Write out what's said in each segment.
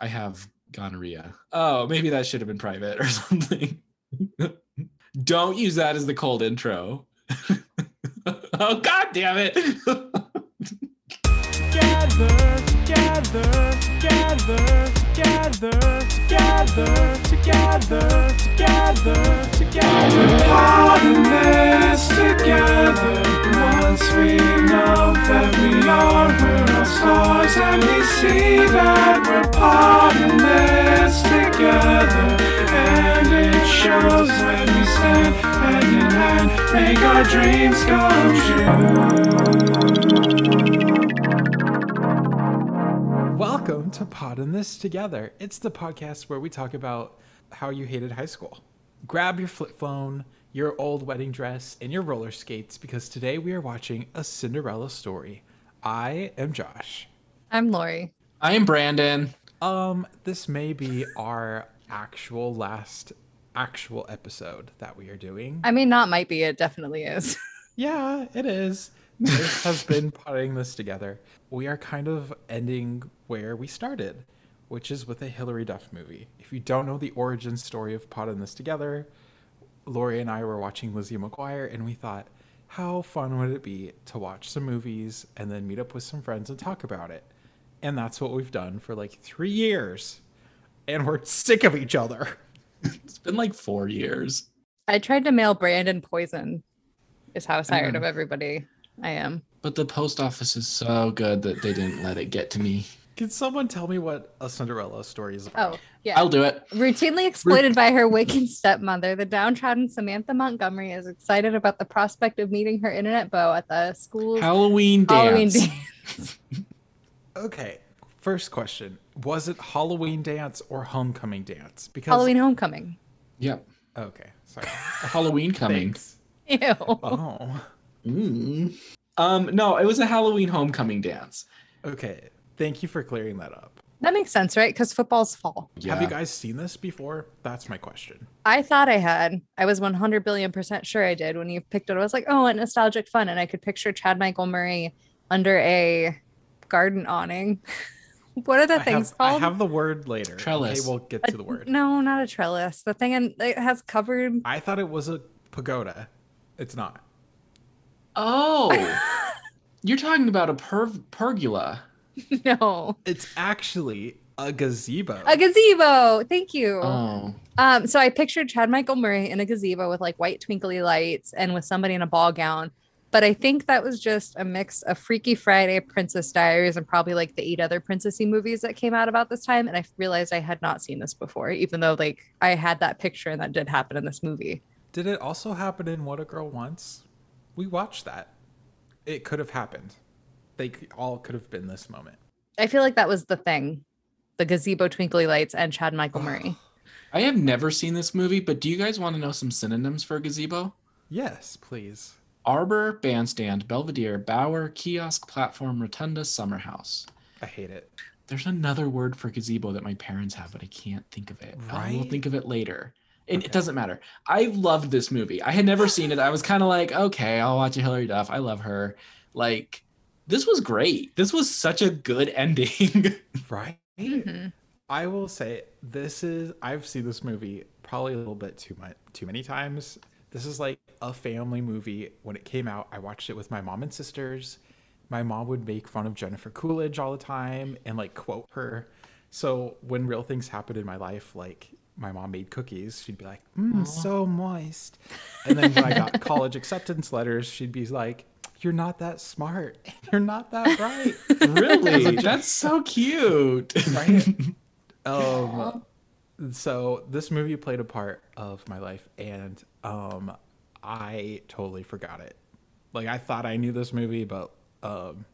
I have gonorrhea. Oh, maybe that should have been private or something. Don't use that as the cold intro. oh god damn it. Together, together, together, together, together, together, together, together. Pardon together. Once we know that we are, we're all stars, and we see that we're part in this together. And it shows when we stand hand in hand, make our dreams come true. Welcome to Pod in This Together. It's the podcast where we talk about how you hated high school. Grab your flip phone, your old wedding dress, and your roller skates because today we are watching a Cinderella story. I am Josh. I'm Lori. I am Brandon. Um, this may be our actual last actual episode that we are doing. I mean, not might be, it definitely is. Yeah, it is. This has been Pod in This Together. We are kind of ending where we started, which is with a Hilary Duff movie. If you don't know the origin story of Pod in This Together, Lori and I were watching Lizzie McGuire, and we thought, how fun would it be to watch some movies and then meet up with some friends and talk about it? And that's what we've done for like three years. And we're sick of each other. It's been like four years. I tried to mail Brandon poison, is how tired Mm. of everybody I am. But the post office is so good that they didn't let it get to me. Can someone tell me what a Cinderella story is about? Oh, yeah. I'll do it. Routinely exploited by her wicked stepmother, the downtrodden Samantha Montgomery is excited about the prospect of meeting her internet beau at the school's Halloween dance. Halloween dance. Okay. First question: Was it Halloween dance or homecoming dance? Because Halloween homecoming. Yep. Okay, sorry. Halloween coming. Thanks. Ew. Oh, Mm. Um, no, it was a Halloween homecoming dance. okay. Thank you for clearing that up. That makes sense, right? Because football's fall. Have you guys seen this before? That's my question. I thought I had. I was 100 billion percent sure I did when you picked it. I was like, oh, what nostalgic fun. And I could picture Chad Michael Murray under a garden awning. what are the I things have, I called? have the word later. Trellis. Okay, we'll get A- to the word. No, not a trellis. The thing in, it has covered. I thought it was a pagoda. It's not. Oh, you're talking about a perv- pergola. no, It's actually a gazebo. a gazebo. Thank you. Oh, Um, so I pictured Chad Michael Murray in a gazebo with like white twinkly lights and with somebody in a ball gown. But I think that was just a mix of Freaky Friday, Princess Diaries, and probably like the eight other princessy movies that came out about this time. And I realized I had not seen this before, even though like I had that picture and that did happen in this movie. Did it also happen in What a Girl Wants? We watched that. It could have happened. They all could have been this moment. I feel like that was the thing. The gazebo twinkly lights and Chad Michael Murray. I have never seen this movie, but do you guys want to know some synonyms for gazebo? Yes, please. Arbor, bandstand, belvedere, bower, kiosk, platform, rotunda, summer house. I hate it. There's another word for gazebo that my parents have, but I can't think of it. Right? I will think of it later. And Okay. it doesn't matter. I loved this movie. I had never seen it. I was kind of like, okay, I'll watch a Hilary Duff. I love her. Like, this was great. This was such a good ending. Right? Mhm. I will say this is I've seen this movie probably a little bit too much too many times. This is like a family movie. When it came out, I watched it with my mom and sisters. My mom would make fun of Jennifer Coolidge all the time and like quote her. So when real things happened in my life, like my mom made cookies, she'd be like, mm, so moist. And then when I got college acceptance letters, she'd be like, You're not that smart. You're not that bright. really? That's so cute. right? um, so this movie played a part of my life, and um, I totally forgot it. Like I thought I knew this movie, but um,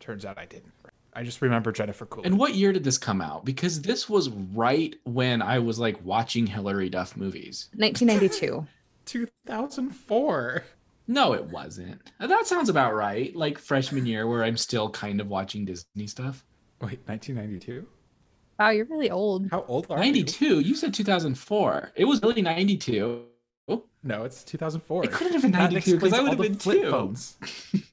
turns out I didn't. I just remember Jennifer Coolidge. And what year did this come out? Because this was right when I was like watching Hilary Duff movies. 1992. 2004. No, it wasn't. Uh, that sounds about right. Like freshman year, where I'm still kind of watching Disney stuff. Wait, 1992? wow, you're really old. How old are you? 92. You said 2004. It was really 92. No, it's 2004. It couldn't have been 92 because I would have been two. phones.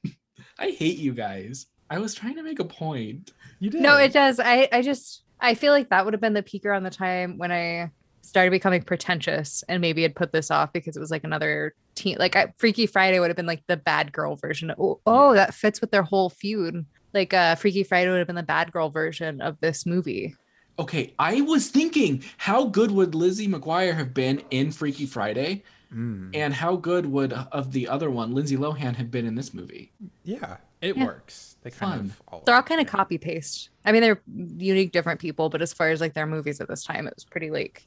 I hate you guys. I was trying to make a point. You did. No, it does. I I just I feel like that would have been the peak around the time when I started becoming pretentious and maybe had put this off because it was like another teen like I, Freaky Friday would have been like the bad girl version. Oh, oh, that fits with their whole feud. Like uh Freaky Friday would have been the bad girl version of this movie. Okay, I was thinking, how good would Lizzie McGuire have been in Freaky Friday, Mm. and how good would of the other one, Lindsay Lohan, have been in this movie? Yeah, it Yeah. works. They kind Fun. of all They're all kind of copy paste. I mean, they're unique, different people, but as far as like their movies at this time, it was pretty like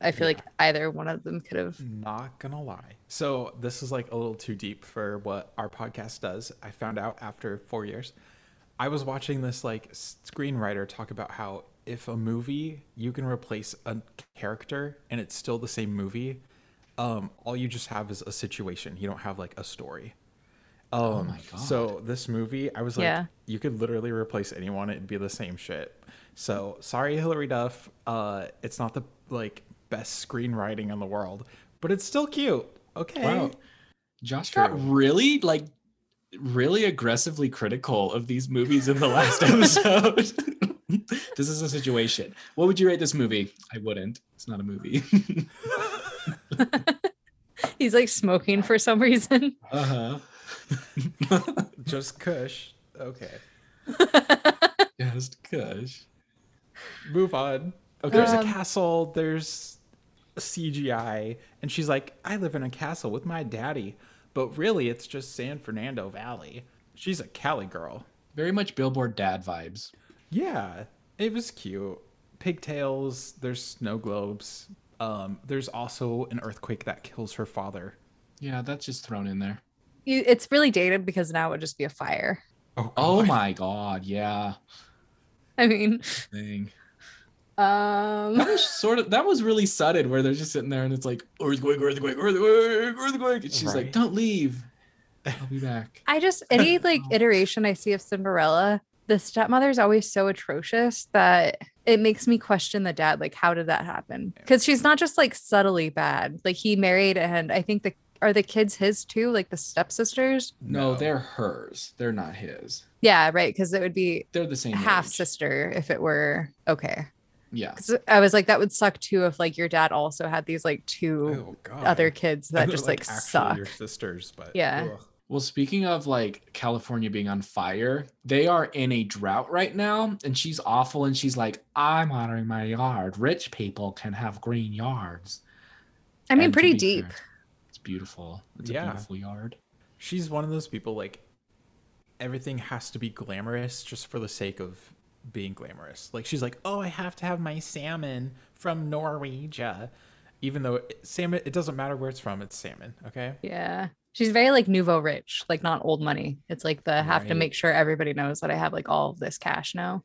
I feel like either one of them could have. Not gonna lie. So this is like a little too deep for what our podcast does. I found out after four years. I was watching this like screenwriter talk about how if a movie you can replace a character and it's still the same movie, um, all you just have is a situation. You don't have like a story. Um, Oh my god! So this movie, I was like, Yeah. you could literally replace anyone; it'd be the same shit. So sorry, Hilary Duff. Uh, it's not the like best screenwriting in the world, but it's still cute. Okay. Wow. Josh got really like really aggressively critical of these movies in the last episode. this is a situation. What would you rate this movie? I wouldn't. It's not a movie. He's like smoking for some reason. uh-huh. Just Kush. Okay. Just Kush. Move on. Okay. There's a Um, castle. There's a CGI, and she's like, "I live in a castle with my daddy," but really, it's just San Fernando Valley. She's a Cali girl. Very much billboard dad vibes. Yeah, it was cute. Pigtails. There's snow globes. Um, there's also an earthquake that kills her father. Yeah, that's just thrown in there. It's really dated because now it would just be a fire. Oh, Oh my god, yeah. I mean, Thing. Um, That was sort of that was really sudden where they're just sitting there and it's like earthquake, earthquake, earthquake, earthquake. And she's like, Don't leave. I'll be back. I just any like iteration I see of Cinderella, the stepmother's always so atrocious that it makes me question the dad. Like, how did that happen? Because she's not just like subtly bad. Like he married, and I think the are the kids his too, like the stepsisters. No, they're hers. They're not his. Yeah, right. Because it would be They're the same half age. sister if it were okay. Yeah. 'Cause I was like, that would suck too if like your dad also had these like two Oh, other kids that just like, actually suck. Your sisters, but Yeah. ugh. Well, speaking of like California being on fire, they are in a drought right now, and she's awful. And she's like, "I'm honoring my yard. Rich people can have green yards." I mean, And pretty deep. fair, it's beautiful. It's Yeah. a beautiful yard. she's one of those people like everything has to be glamorous just for the sake of being glamorous. Like she's like, "Oh, I have to have my salmon from Norwegia." Even though it, salmon it doesn't matter where it's from, it's salmon, okay? Yeah. She's very like nouveau rich, like not old money. It's like the have to make sure everybody knows that I have like all of this cash now.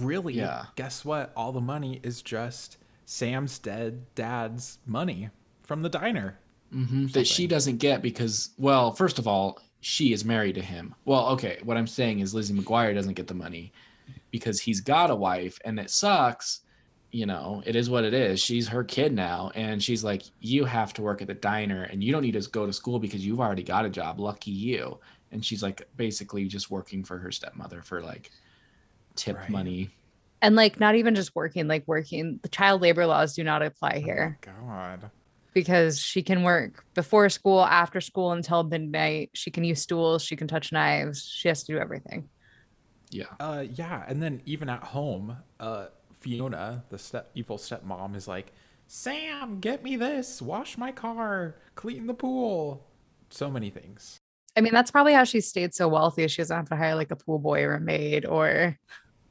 Really? Yeah. Guess what? All the money is just Sam's dead dad's money from the diner. hmm That she doesn't get because, well, first of all, she is married to him. Well, okay, what I'm saying is Lizzie McGuire doesn't get the money because he's got a wife and it sucks. You know, it is what it is. She's her kid now. And she's like, You have to work at the diner and you don't need to go to school because you've already got a job. Lucky you. And she's like basically just working for her stepmother for like tip Right. money. And like not even just working, like working the child labor laws do not apply oh here Oh, God. because she can work before school, after school until midnight. She can use stools, she can touch knives, she has to do everything. Yeah. Uh, yeah, and then even at home, uh, Fiona, the step evil stepmom, is like, "Sam, get me this. Wash my car. Clean the pool. So many things." I mean, that's probably how she stayed so wealthy. She doesn't have to hire like a pool boy or a maid or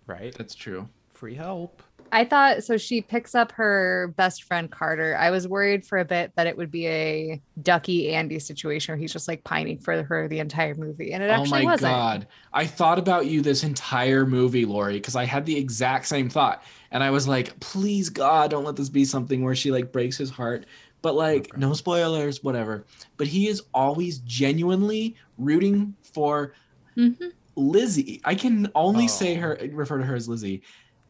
Right? That's true. Free help. I thought so. She picks up her best friend Carter. I was worried for a bit that it would be a Ducky Andy situation where he's just like pining for her the entire movie, and it Oh actually my wasn't. god. I thought about you this entire movie, Lori, because I had the exact same thought. And I was like, please God, don't let this be something where she like breaks his heart. But like, Okay. no spoilers, whatever. But he is always genuinely rooting for Mhm. Lizzie. I can only say Oh. her refer to her as Lizzie.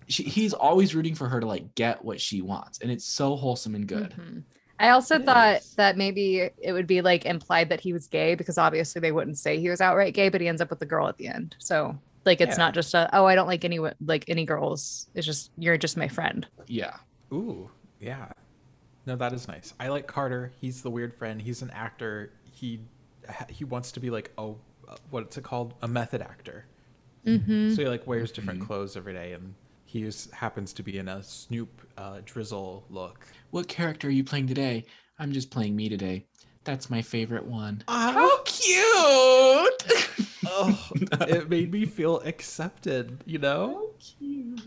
She, he's always rooting for her to like get what she wants. And it's so wholesome and good. Mhm. I also It thought is. that maybe it would be like implied that he was gay because obviously they wouldn't say he was outright gay, but he ends up with the girl at the end. So Like it's Yeah. not just a oh I don't like any like any girls. It's just you're just my friend. Yeah. Ooh, yeah. No, that is nice. I like Carter. He's the weird friend. He's an actor. He he wants to be like oh, what's it called? A method actor. Mm-hmm. So he like wears different Mhm. clothes every day, and he is, happens to be in a Snoop uh, drizzle look. What character are you playing today? I'm just playing me today. That's my favorite one. Oh, cute! oh, it made me feel accepted. You know? cute.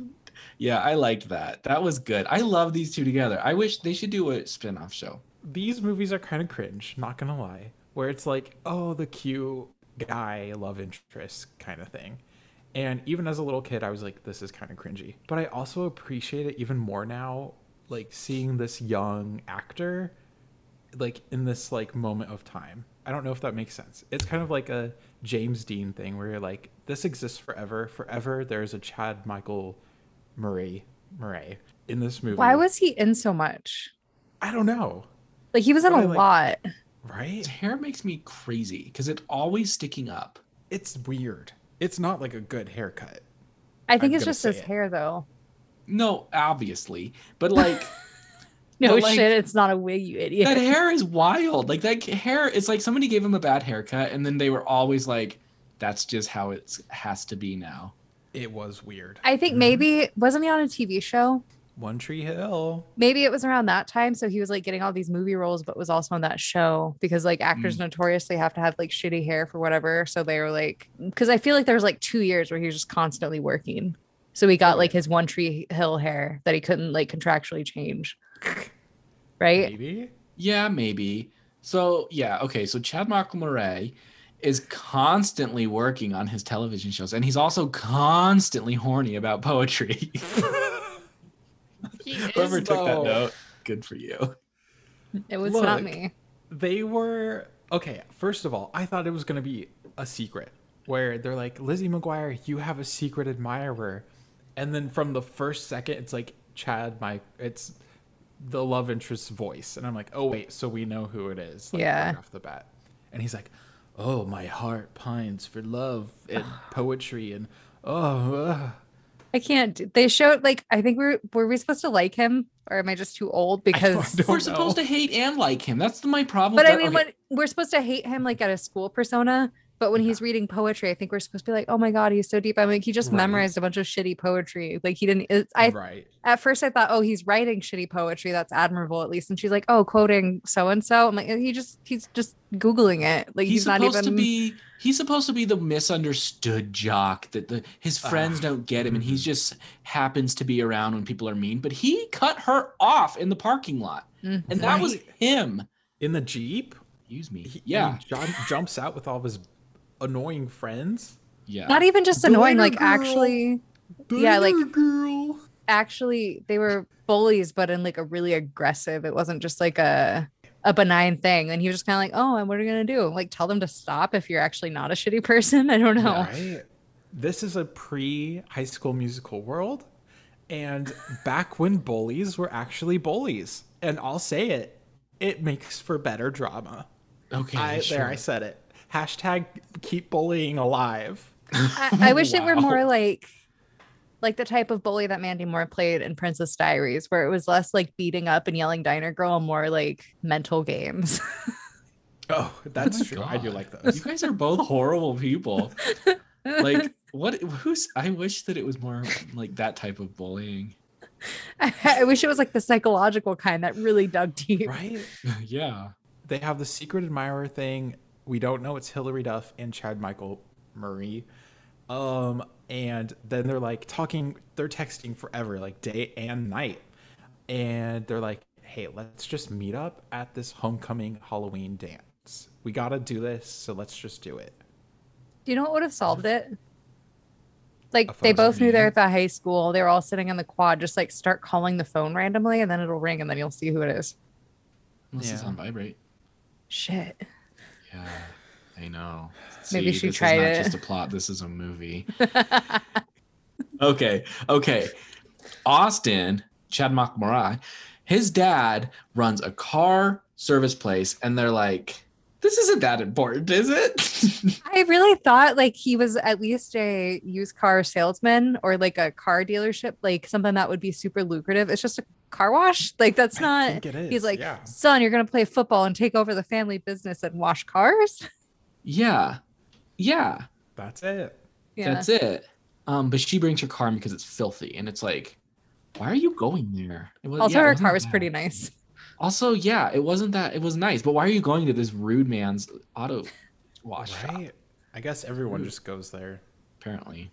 Yeah, I liked that. That was good. I love these two together. I wish they should do a spin-off show. These movies are kind of cringe. Not gonna lie. Where it's like, oh, the cute guy love interest kind of thing. And even as a little kid, I was like, this is kind of cringy. But I also appreciate it even more now, like seeing this young actor, like in this like moment of time. I don't know if that makes sense. It's kind of like a James Dean thing where you're like, this exists forever. Forever, there's a Chad Michael Murray Murray in this movie. Why was he in so much? I don't know, Like he was in But a I like- lot. right? His hair makes me crazy because it's always sticking up. It's weird. It's not like a good haircut. I think I'm it's just his it. hair though. No, obviously, but like No But, like, shit, it's not a wig, you idiot. that hair is wild. Like that hair, it's like somebody gave him a bad haircut, and then they were always like, "That's just how it has to be now." It was weird. I think mm-hmm. maybe wasn't he on a TV show? One Tree Hill. Maybe it was around that time, so he was like getting all these movie roles, but was also on that show because like Mm. actors notoriously have to have like shitty hair for whatever. So they were like, because I feel like there was like two years where he was just constantly working, so he got like his One Tree Hill hair that he couldn't like contractually change, right? Maybe. Yeah, maybe. So yeah, okay. So Chad Michael Murray is constantly working on his television shows, and he's also constantly horny about poetry. Whoever took that note, good for you. It was not me. They were okay. First of all, I thought it was gonna be a secret where they're like, Lizzie McGuire, you have a secret admirer, and then from the first second, it's like Chad, my, it's the love interest's voice, and I'm like, oh wait, so we know who it is. Like, Yeah. right off the bat, and he's like, oh, my heart pines for love and poetry, and oh. ugh." I can't. They showed like I think we were were we supposed to like him or am I just too old? Because don't We're supposed to hate and like him. That's the, my problem. But with I mean, okay, when we're supposed to hate him like at a school persona, but when he's reading poetry, I think we're supposed to be like, "Oh my god, he's so deep." I'm like, he just Right. memorized a bunch of shitty poetry. Like he didn't. It's, I right. at first I thought, "Oh, he's writing shitty poetry. That's admirable, at least." And she's like, "Oh, quoting so and so." I'm like, he just he's just googling it. Like he's, he's, not supposed even. to be he's supposed to be the misunderstood jock that the his friends Ah, don't get him and he's mhm. just happens to be around when people are mean but he cut her off in the parking lot Mhm. and that was him In the Jeep? use me He, yeah and he jump, jumps out with all of his annoying friends. yeah not even just The annoying. Like girl. actually, Yeah, like- Diner girl. actually they were bullies but in like a really aggressive it wasn't just like a a benign thing and he was just kind of like oh and what are you gonna do like tell them to stop if you're actually not a shitty person i don't know Right. This is a pre High School Musical world, and back when bullies were actually bullies, and I'll say it, it makes for better drama. okay I sure. there I said it. Hashtag keep bullying alive. I, I wish it were more like like the type of bully that mandy moore played in princess diaries where it was less like beating up and yelling diner girl and more like mental games Oh, that's oh my true. I do like those. you guys are both horrible people like what who's i wish that it was more like that type of bullying I, I wish it was like the psychological kind that really dug deep right? yeah They have the secret admirer thing. We don't know it's Hilary Duff and Chad Michael Murray. Um, and then they're like talking, they're texting forever, like day and night. And they're like, hey, let's just meet up at this homecoming Halloween dance. We gotta do this, so let's just do it. Do you know what would have solved it? Like they both knew they're at the high school. They were all sitting on the quad. Just like start calling the phone randomly, and then it'll ring, and then you'll see who it is. unless it's on vibrate Shit. Yeah, I know. Maybe See, she this tried is not it. just a plot. This is a movie. okay, okay. Austin, Chad McMurray, his dad runs a car service place, and they're like, this isn't that important, is it? I really thought like he was at least a used car salesman or like a car dealership, like something that would be super lucrative. It's just a car wash. Like that's I not. think it is, He's like, yeah. son, you're gonna play football and take over the family business and wash cars. yeah. Yeah. That's it. Yeah. That's it. Um, but she brings her car because it's filthy, and it's like, why are you going there? It was, also, yeah, her wasn't car was bad. pretty nice. Also, yeah, it wasn't that. It was nice, but why are you going to this rude man's auto wash shop? Right. I guess everyone just goes there. Apparently,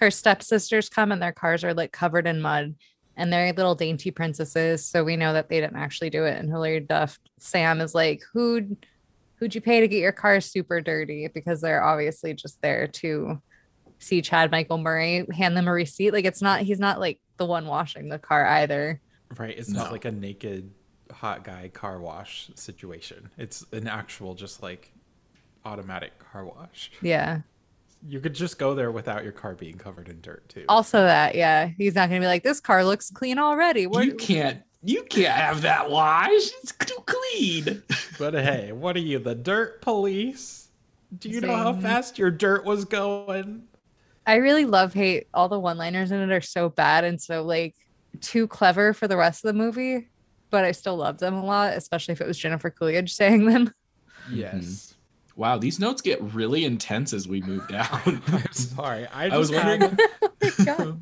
Her stepsisters come and their cars are like covered in mud. And they're little dainty princesses, so we know that they didn't actually do it. And Hilary Duff, Sam is like, "Who'd, who'd you pay to get your car super dirty?" Because they're obviously just there to see Chad Michael Murray hand them a receipt. Like it's not, he's not like the one washing the car either. Right. It's No. not like a naked hot guy car wash situation. It's an actual just like automatic car wash. Yeah. You could just go there without your car being covered in dirt too. Also, that yeah, he's not gonna be like, "This car looks clean already." What? you can't. You can't have that wash. It's too clean. But hey, what are you, the dirt police? Do you know how fast your dirt was going? I really love hate all the one-liners in it are so bad and so like too clever for the rest of the movie, but I still love them a lot, especially if it was Jennifer Coolidge saying them. Yes. Mm-hmm. Wow, these notes get really intense as we move down. I'm sorry. I, I was wondering Oh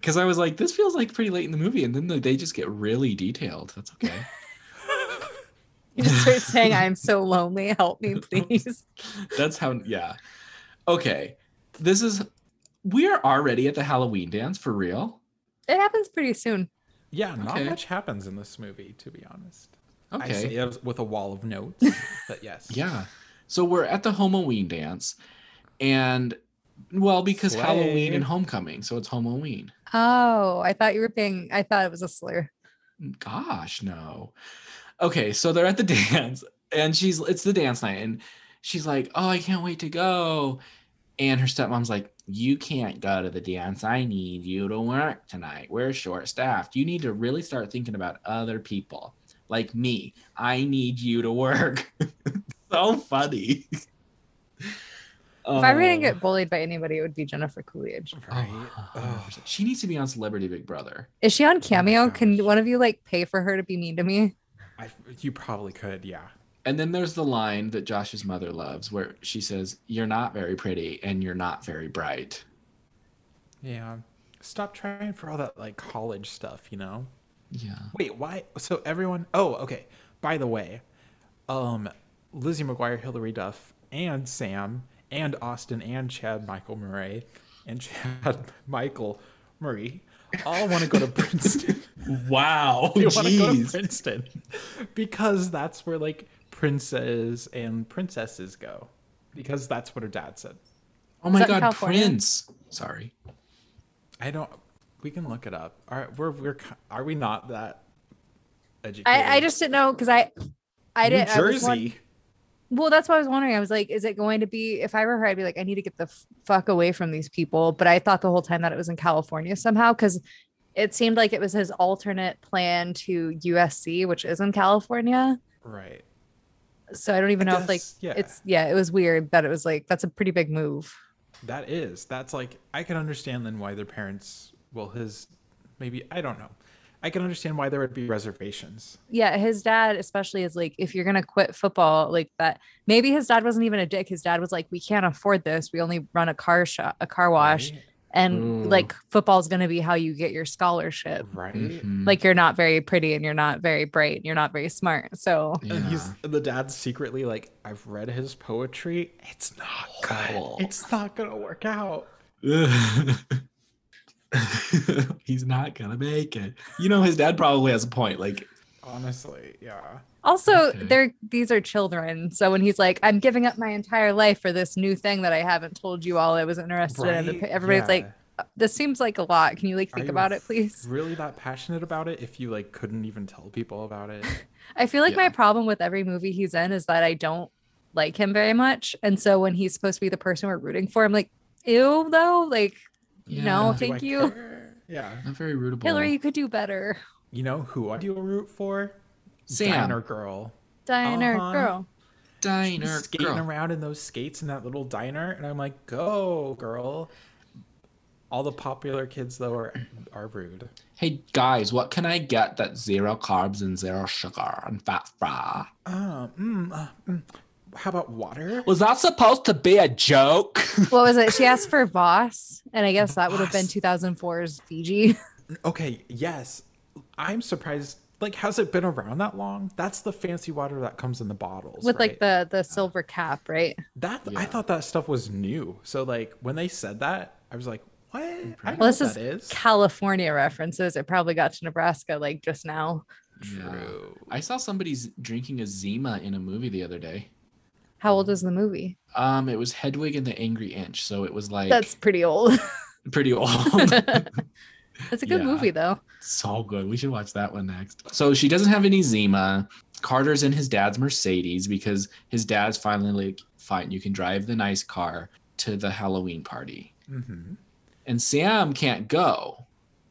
because I was like, this feels like pretty late in the movie, and then they just get really detailed. That's okay. You just start saying, "I'm so lonely, help me, please." That's how. Yeah. Okay. This is. We are already at the Halloween dance for real. It happens pretty soon. Yeah, not Okay. much happens in this movie, to be honest. I Okay. say it with a wall of notes, but yes. Yeah. So we're at the Halloween dance, and well, because Halloween and homecoming, so it's Halloween. Oh, I thought you were being. I thought it was a slur. Mm, gosh, no. Okay, so they're at the dance, and she's it's the dance night, and she's like, "Oh, I can't wait to go," and her stepmom's like, "You can't go to the dance. I need you to work tonight. We're short staffed. You need to really start thinking about other people, like me. I need you to work." so funny. If I were gonna Oh. get bullied by anybody, it would be Jennifer Coolidge. Right. Oh, Ugh. 100%. She needs to be on Celebrity Big Brother. Is she on Cameo? Can one of you like pay for her to be mean to me? I, you probably could, yeah. And then there's the line that Josh's mother loves where she says, You're not very pretty and you're not very bright. Yeah. Stop trying for all that like college stuff, you know? Yeah. Wait, why? So everyone. Oh, okay. By the way, um, Lizzie McGuire, Hilary Duff, and Sam, and Austin, and Chad Michael Murray, and Chad Michael Murray all want to go to Princeton. Wow. they want to go to Princeton because that's where like princes and princesses go. Because that's what her dad said. Oh my God, Prince. Sorry. I don't. We can look it up. Are we're we're are we not that educated? I, I just didn't know because I I New didn't. I was won- Jersey. Well, that's what I was wondering. I was like, is it going to be? If I were her, I'd be like, I need to get the fuck away from these people. But I thought the whole time that it was in California somehow because it seemed like it was his alternate plan to USC, which is in California. Right. So I don't even I know if like yeah. it's yeah, it was weird that it was like that's a pretty big move. That is. That's like I can understand then why their parents. Well, his maybe I don't know. I can understand why there would be reservations. Yeah, his dad especially is like, if you're gonna quit football like that, maybe his dad wasn't even a dick. His dad was like, we can't afford this. We only run a car shop, a car wash, Right. and Ooh. like is gonna be how you get your scholarship. Right. Mhm. Like you're not very pretty and you're not very bright and you're not very smart. So And he's the dad's secretly like, I've read his poetry. It's not good. It's not gonna work out. He's not gonna make it. You know, his dad probably has a point. Like, Honestly, yeah. also Okay. they're these are children. So when he's like, I'm giving up my entire life for this new thing that I haven't told you all I was interested in. Right? Everybody's like, uh, this seems like a lot. Can you like think you about it, please? Really that passionate about it if you like couldn't even tell people about it? I feel like Yeah. my problem with every movie he's in is that I don't like him very much. And so when he's supposed to be the person we're rooting for, I'm like, ew, though. Like, yeah, No, Do thank I you. care? Yeah. not very rootable. Hilary, you could do better. You know who I do root for? Sam. Diner Girl. Diner Uh-huh. girl. diner skating girl. around in those skates in that little diner, and I'm like, go, girl. All the popular kids though are are rude. Hey guys, what can I get that's zero carbs and zero sugar and fat free? Uh, mm, uh, mm. How about water? Was that supposed to be a joke? What was it? She asked for Voss, and I guess that would have been 2004's Fiji. Okay, yes. I'm surprised. Like, has it been around that long? That's the fancy water that comes in the bottles. with like the the silver cap, right? that. I thought that stuff was new. So like when they said that, I was like, what? I know Well, what this that is is. California references. It probably got to Nebraska like just now. True. I saw somebody's drinking a Zima in a movie the other day. How old is the movie? Um, it was Hedwig and the Angry Inch, so it was like That's pretty old. pretty old. That's a good Yeah. movie though. so good. We should watch that one next. So she doesn't have any Zima. Carter's in his dad's Mercedes because his dad's finally like, fine, you can drive the nice car to the Halloween party. hmm And Sam can't go.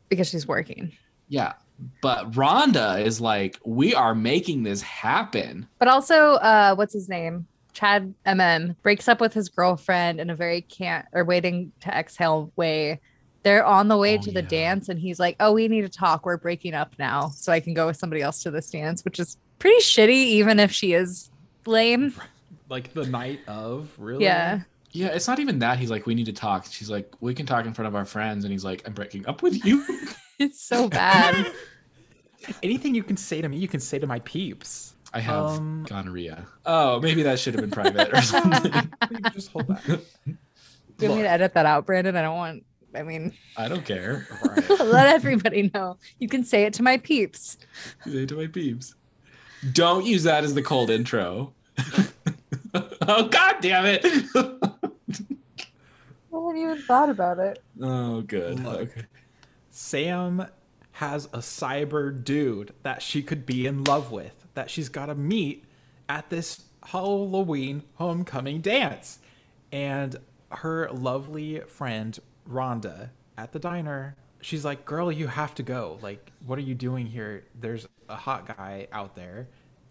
Because she's working. Yeah. But Rhonda is like, we are making this happen. But also, uh, what's his name? Chad MM breaks up with his girlfriend in a very can't or waiting to exhale way. They're on the way Oh, to the yeah. dance, and he's like, "Oh, we need to talk. We're breaking up now, so I can go with somebody else to this dance," which is pretty shitty, even if she is lame. Like the night of, really? Yeah, Yeah, it's not even that. He's like, we need to talk. She's like, we can talk in front of our friends. And he's like, I'm breaking up with you. it's so bad. Anything you can say to me, you can say to my peeps. I have Um, gonorrhea. Oh, maybe that should have been private or something. You can just hold that. Do you want me to edit that out, Brandon? I don't want. I mean, I don't care. Right. let everybody know. You can say it to my peeps. Say it to my peeps. Don't use that as the cold intro. oh god damn it. I haven't even thought about it. oh good. Look. Okay. Sam has a cyber dude that she could be in love with, that she's got to meet at this Halloween homecoming dance. And her lovely friend, Rhonda, at the diner, she's like, Girl, you have to go. Like, what are you doing here? There's a hot guy out there,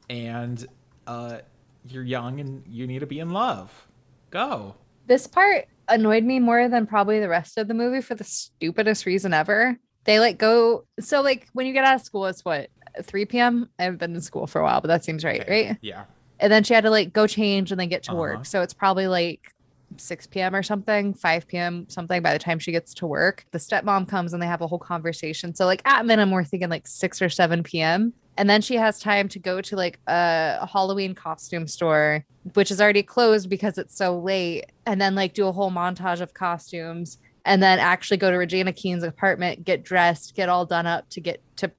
and uh, you're young and you need to be in love. Go. This part annoyed me more than probably the rest of the movie for the stupidest reason ever. They like go so like when you get out of school, it's what 3 p.m. I haven't been in school for a while, but that seems right, Okay. right? Yeah. And then she had to like go change and then get to Uh-huh. work. So it's probably like 6 p.m. or something, 5 p.m. something by the time she gets to work. The stepmom comes and they have a whole conversation. So like at minimum, we're thinking like 6 or 7 p.m. And then she has time to go to like a Halloween costume store, which is already closed because it's so late, and then like do a whole montage of costumes and then actually go to Regina King's apartment, get dressed, get all done up to get to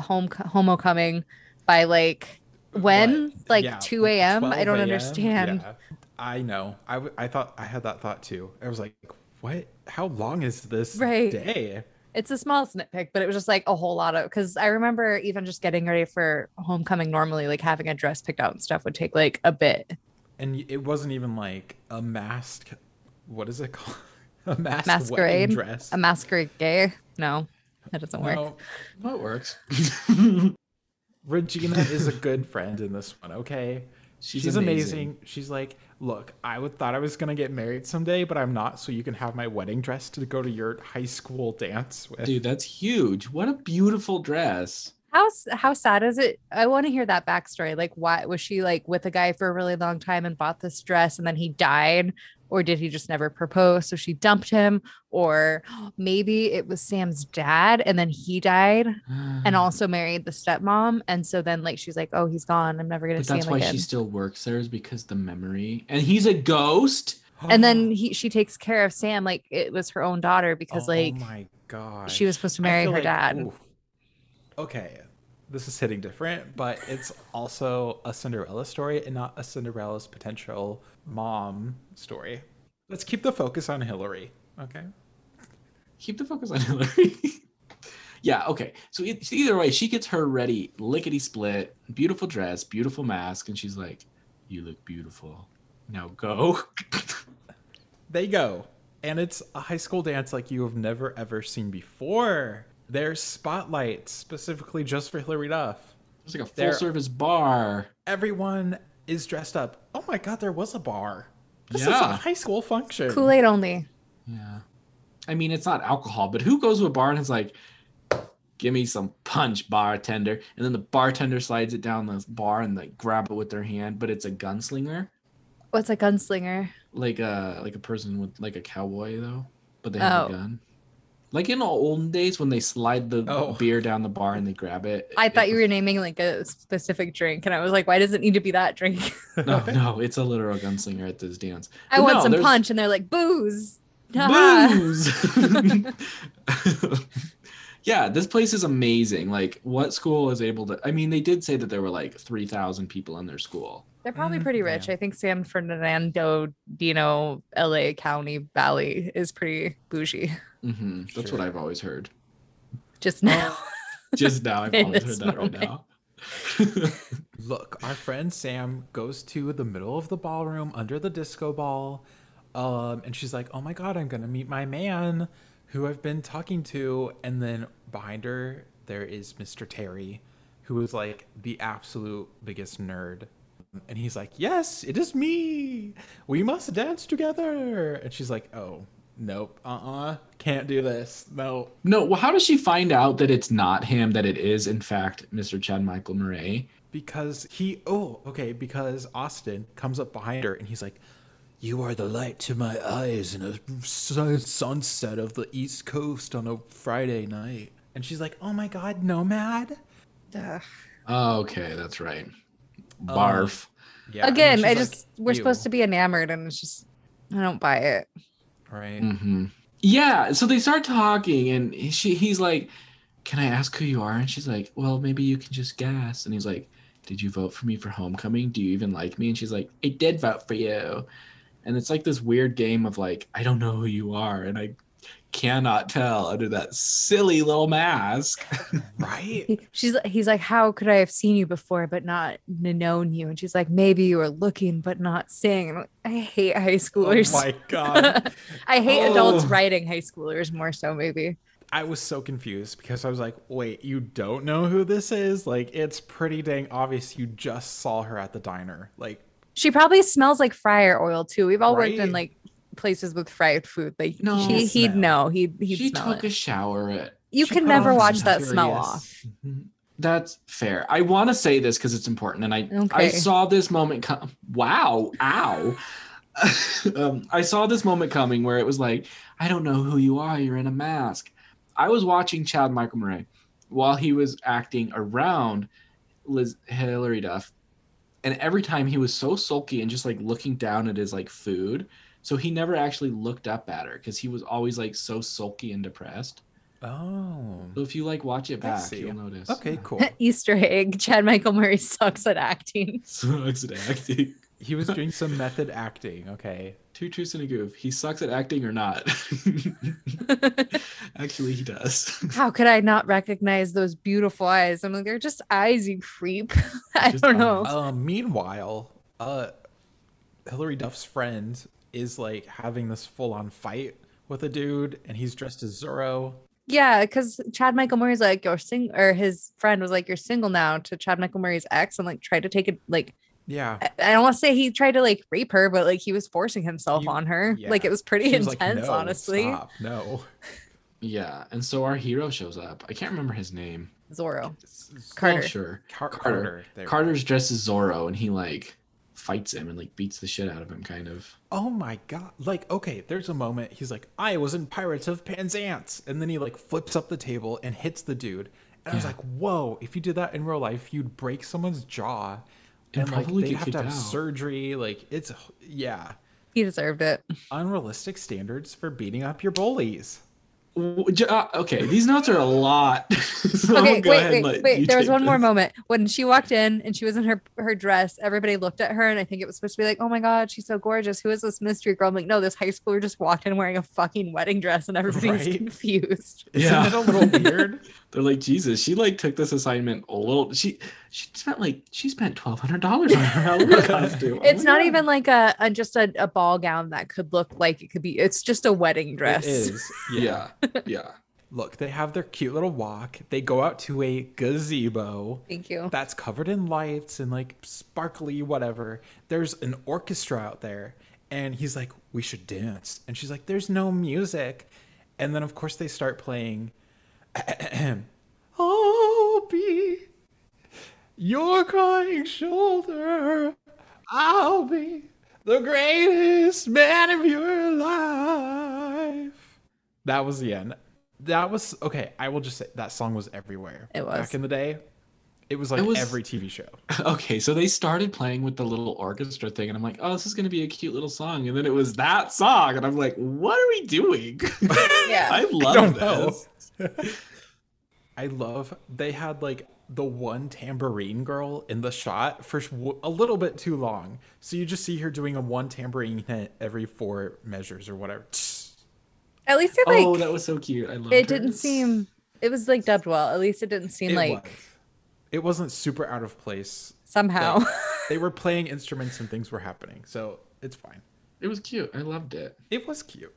home homecoming by like when What? like Yeah, 2 a.m. I don't understand. Yeah. I know. I, w- I thought I had that thought too. I was like, what? How long is this Right. day? It's a small nitpick, but it was just like a whole lot of because I remember even just getting ready for homecoming normally, like having a dress picked out and stuff would take like a bit. And it wasn't even like a mask. What is it called? A masked Masquerade? dress. A masquerade gay? No, that doesn't work. No, Well, it works. Regina is a good friend in this one. Okay, She's, she's, amazing. amazing. She's like, look, I would thought I was gonna get married someday, but I'm not. So you can have my wedding dress to go to your high school dance with. Dude, that's huge. What a beautiful dress. How how sad is it? I want to hear that backstory. Like, why was she like with a guy for a really long time and bought this dress and then he died? Or did he just never propose? So she dumped him, or maybe it was Sam's dad and then he died and also married the stepmom. And so then, like, she's like, "Oh, he's gone. I'm never gonna But see that's him why again." she still works there is because the memory. And he's a ghost. and then he she takes care of Sam like it was her own daughter because oh like my god, she was supposed to marry her like- dad. ooh. Okay, this is hitting different, but it's also a Cinderella story and not a Cinderella's potential mom story. Let's keep the focus on Hilary. Okay. Keep the focus on Hilary. yeah, okay. So it, so either way, she gets her ready, lickety split, beautiful dress, beautiful mask, and she's like, You look beautiful. Now go. They go. And it's a high school dance like you have never ever seen before. There's spotlights specifically just for Hilary Duff. It's like a full service bar. Everyone is dressed up. Oh my god, there was a bar. This is a high school function. Kool Aid only. Yeah. I mean, it's not alcohol, but who goes to a bar and is like, give me some punch, bartender? And then the bartender slides it down the bar and like grab it with their hand, but it's a gunslinger. What's a gunslinger? Like a like a person with like a cowboy though, but they have Oh. a gun. Like in the olden days when they slide the Oh. beer down the bar and they grab it. I it thought you were naming like a specific drink, and I was like, why does it need to be that drink? No, no, it's a literal gunslinger at this dance. I But want no, some there's- punch, and they're like, booze. Haha. Booze. Yeah, this place is amazing. Like, what school is able to? I mean, they did say that there were like three thousand people in their school. They're probably Mm, pretty rich. yeah. I think San Fernando, Dino, LA County Valley is pretty bougie. hmm That's Sure. what I've always heard. Just now. Just now, I've always this heard that right now. Look, our friend Sam goes to the middle of the ballroom under the disco ball. Um, and she's like, Oh my god, I'm gonna meet my man who I've been talking to. And then behind her, there is Mr. Terry, who is like the absolute biggest nerd. And he's like, Yes, it is me. We must dance together. And she's like, Oh, nope, uh uh, can't do this. No. no, well, how does she find out that it's not him? That it is, in fact, Mr. Chad Michael Murray? Because he, oh, okay, because Austin comes up behind her and he's like, You are the light to my eyes in a sun- sunset of the East Coast on a Friday night. And she's like, Oh my God, Nomad? Ugh. Oh, okay, that's right. Um, Barf. Yeah. Again, I just we're supposed to be enamored, and it's just I don't buy it. Right. hmm Yeah. So they start talking, and she he's like, "Can I ask who you are?" And she's like, "Well, maybe you can just guess." And he's like, "Did you vote for me for homecoming? Do you even like me?" And she's like, "I did vote for you." And it's like this weird game of like, I don't know who you are, and I cannot tell under that silly little mask. Right? He, she's he's like, how could I have seen you before but not known you? And she's like, maybe you were looking but not seeing. And I'm like, I hate high Oh schoolers. my God. I hate adults Oh. writing high schoolers more so maybe. I was so confused because I was like, Wait, you don't know who this is? Like, it's pretty dang obvious you just saw her at the diner. Like, She probably smells like fryer oil too. We've all worked in like places with fried food. Like No. he, he'd know. He'd he'd she smell took it. a shower at you she can never on watch some that smell Furious. off. That's fair. I want to say this because it's important, and I I saw this moment come. Wow! Ow! um, I saw this moment coming where it was like, I don't know who you are. You're in a mask. I was watching Chad Michael Murray while he was acting around Liz Hilary Duff, and every time he was so sulky and just like looking down at his like food. So he never actually looked up at her because he was always like so sulky and depressed. oh. So if you like watch it back, you'll notice. Okay, cool. Easter egg. Chad Michael Murray sucks at acting. Sucks at acting. He was doing some method acting, okay? Two truths and a goof. He sucks at acting or not. Actually, he does. How could I not recognize those beautiful eyes? I'm like, they're just eyes, you creep. I Just don't know. eyes. Um, meanwhile, uh, Hilary Duff's friend is like having this full on fight with a dude, and he's dressed as Zorro. Yeah, because Chad Michael Murray's like, you're sing or his friend was like, You're single now to Chad Michael Murray's ex and like tried to take it like Yeah. I- I don't want to say he tried to like rape her, but like he was forcing himself You- on her. yeah. Like it was pretty She was like, intense, "No, honestly. stop, no. yeah, and so our hero shows up. I can't remember his name. Zorro. Oh, Carter. sure. Car- Carter. Carter. there we. Carter's dressed as Zorro, and he like fights him and like beats the shit out of him, kind of. Oh my god! Like, okay, there's a moment. He's like, "I was in Pirates of Penzance," and then he like flips up the table and hits the dude. And I was like, "Whoa! If you did that in real life, you'd break someone's jaw, And and like probably they'd have to have out. surgery. Like, it's yeah, He deserved it. unrealistic standards for beating up your bullies." W- j- uh, okay, these notes are a lot. so okay, go wait, ahead and wait, wait. There was take one more moment when she walked in and she was in her her dress. Everybody looked at her, and I think it was supposed to be like, "Oh my god, she's so gorgeous. Who is this mystery girl?" I'm like, no, this high schooler just walked in wearing a fucking wedding dress, and everybody's Right? confused. Isn't Yeah. it a little weird? They're like, Jesus, she like took this assignment a little. She she spent like she spent twelve hundred dollars on her Halloween costume. Oh It's my not God. even like a, a just a, a ball gown that could look like it could be. It's just a wedding dress. It is. Yeah, yeah. look, they have their cute little walk. They go out to a gazebo Thank you. that's covered in lights and like sparkly whatever. There's an orchestra out there, and he's like, "We should dance," and she's like, "There's no music," and then of course they start playing. I'll be your crying shoulder. I'll be the greatest man of your life. That was the end. That was okay. I will just say that song was everywhere. It was. back in the day. It was like It was- every TV show. Okay, so they started playing with the little orchestra thing, and I'm like, oh, this is gonna be a cute little song. And then it was that song, and I'm like, what are we doing? Yeah. I love don't know. this. I love they had like the one tambourine girl in the shot for a little bit too long. So you just see her doing a one tambourine hit every four measures or whatever. At least it oh, like oh, that was so cute. I love it didn't seem it was like dubbed well. At least it didn't seem It like was. It wasn't super out of place. somehow. They were playing instruments and things were happening. So it's fine. It was cute. I loved it. It was cute.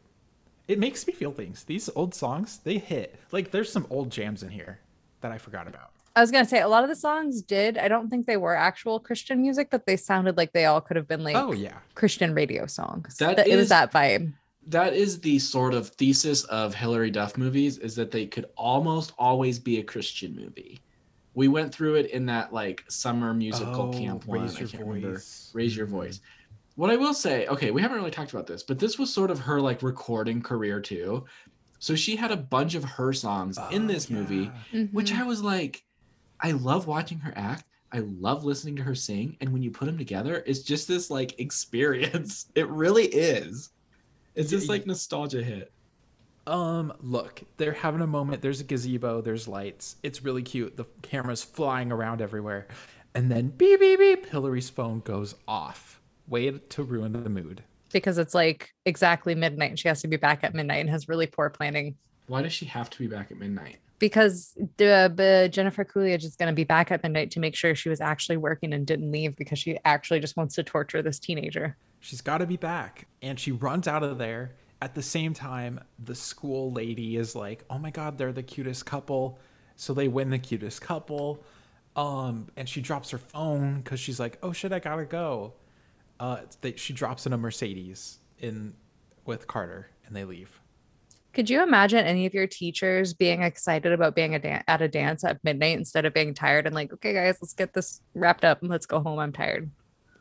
It makes me feel things. These old songs, they hit. Like there's some old jams in here that I forgot about. I was gonna say a lot of the songs did. I don't think they were actual Christian music, but they sounded like they all could have been like oh yeah. Christian radio songs. That That- it was that vibe. That is the sort of thesis of Hilary Duff movies is that they could almost always be a Christian movie. We went through it in that like summer musical Oh, camp one. Raise I can't remember. Raise your mm-hmm. voice. What I will say, okay, we haven't really talked about this, but this was sort of her like recording career too. So she had a bunch of her songs in Oh, this movie, yeah. which. Mm-hmm. I was like, I love watching her act. I love listening to her sing. And when you put them together, it's just this like experience. It really is. It's just like nostalgia hit. Um, look, they're having a moment. There's a gazebo, there's lights. It's really cute. The camera's flying around everywhere. And then beep beep beep, Hilary's phone goes off. Way to ruin the mood. because it's like exactly midnight and she has to be back at midnight and has really poor planning. Why does she have to be back at midnight? Because the but Jennifer Coolidge is going to be back at midnight to make sure she was actually working and didn't leave because she actually just wants to torture this teenager. She's got to be back. And she runs out of there. At the same time, the school lady is like, "Oh my god, they're the cutest couple." So they win the cutest couple. Um, and she drops her phone cuz she's like, "Oh shit, I got to go." Uh, they, she drops in a Mercedes in with Carter and they leave. Could you imagine any of your teachers being excited about being a dan- at a dance at midnight instead of being tired and like, okay, guys, let's get this wrapped up and let's go home. I'm tired.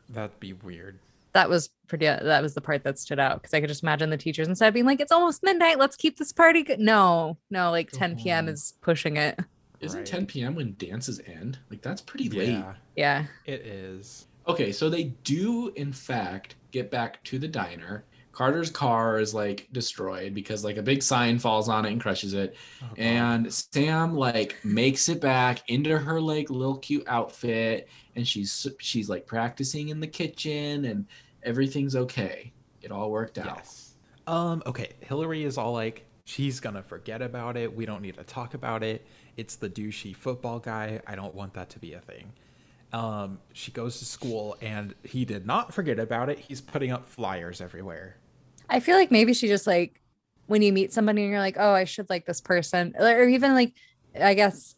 That'd be weird. That was pretty. Uh, that was the part that stood out because I could just imagine the teachers instead of being like, it's almost midnight. Let's keep this party. Good. No, no, like 10 p.m. is pushing it. Isn't Right. 10 p.m. when dances end? Like that's pretty late. Yeah, Yeah. it is. Okay, so they do in fact get back to the diner. Carter's car is like destroyed because like a big sign falls on it and crushes it. Oh, And Sam like makes it back into her like little cute outfit and she's she's like practicing in the kitchen and everything's okay. It all worked out. Yes. Um, okay. Hilary is all like, she's gonna forget about it. We don't need to talk about it. It's the douchey football guy. I don't want that to be a thing. Um, she goes to school and he did not forget about it. He's putting up flyers everywhere. I feel like maybe she just like when you meet somebody and you're like, oh, I should like this person, or even like, I guess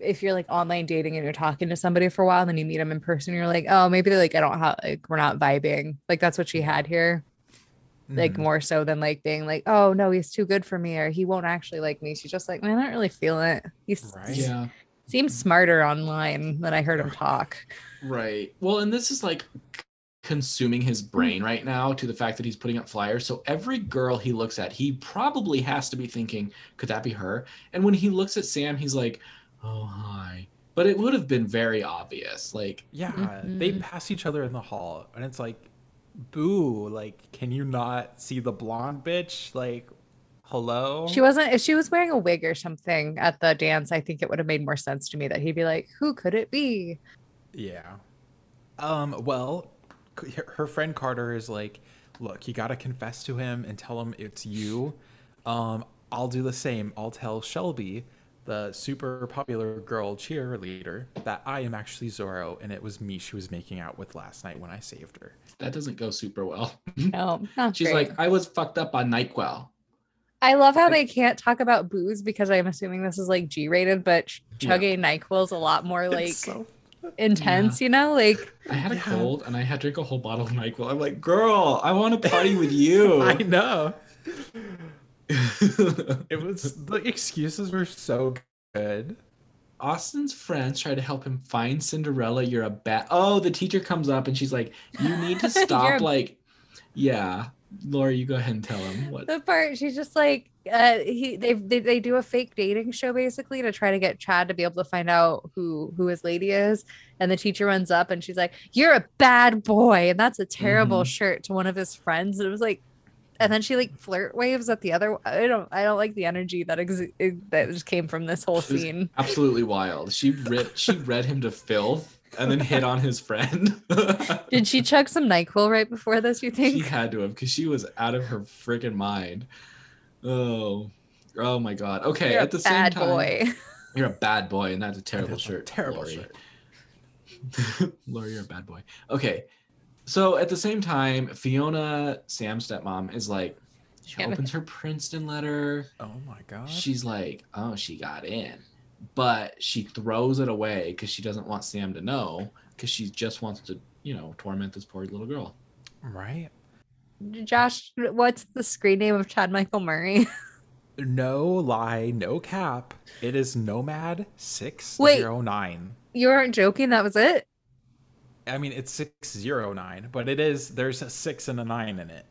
if you're like online dating and you're talking to somebody for a while, and then you meet them in person, you're like, oh, maybe they're like, I don't have like we're not vibing. Like that's what she had here, like Mhm. more so than like being like, oh no, he's too good for me, or he won't actually like me. She's just like, man, I don't really feel it. He s- Right. Yeah. seems smarter online than I heard him talk. Right. Well, and this is like consuming his brain right now to the fact that he's putting up flyers. So every girl he looks at, he probably has to be thinking, could that be her? And when he looks at Sam, he's like, oh, hi. But it would have been very obvious. Like, Yeah, they Mhm. pass each other in the hall, and it's like, boo! Like, can you not see the blonde bitch? Like, hello. She wasn't if she was wearing a wig or something at the dance, I think it would have made more sense to me that he'd be like, Who could it be? Yeah. Um. Well, her- her friend Carter is like, look, you gotta confess to him and tell him it's you. Um. I'll do the same. I'll tell Shelby, the super popular girl cheerleader, that I am actually Zorro, and it was me she was making out with last night when I saved her. that doesn't go super well. No, not She's great. like, I was fucked up on NyQuil. I love how they can't talk about booze because I'm assuming this is like G rated, but ch- Yeah. chugging NyQuil is a lot more like so- intense, you know? Like, I had a Yeah. cold and I had to drink a whole bottle of NyQuil. I'm like, girl, I want to party with you. I know. It was the excuses were so good. Austin's friends try to help him find Cinderella. You're a bad. Oh, the teacher comes up and she's like, "You need to stop." like, yeah, Laura, you go ahead and tell him what. the part she's just like, uh, he they, they they do a fake dating show basically to try to get Chad to be able to find out who who his lady is, and the teacher runs up and she's like, "You're a bad boy," and that's a terrible Mhm. shirt to one of his friends. And it was like, and then she like flirt waves at the other. I don't I don't like the energy that ex- that just came from this whole It scene. Absolutely wild. She ripped. She read him to filth and then hit on his friend. Did she chug some Nyquil right before this? You think she had to have because she was out of her freaking mind. Oh, oh my god. Okay, You're at a the same bad time, boy. you're a bad boy, and that's a terrible That's a shirt. terrible Lori. shirt. Laura, you're a bad boy. Okay. So at the same time, Fiona, Sam's stepmom, is like, she opens her Princeton letter. Oh my god. She's like, oh, she got in. But she throws it away because she doesn't want Sam to know because she just wants to, you know, torment this poor little girl. right. Josh, what's the screen name of Chad Michael Murray? No lie, no cap. It is Nomad six Wait. zero nine. you aren't joking. That was it. I mean, it's six zero nine, but it is. There's a six and a nine in it.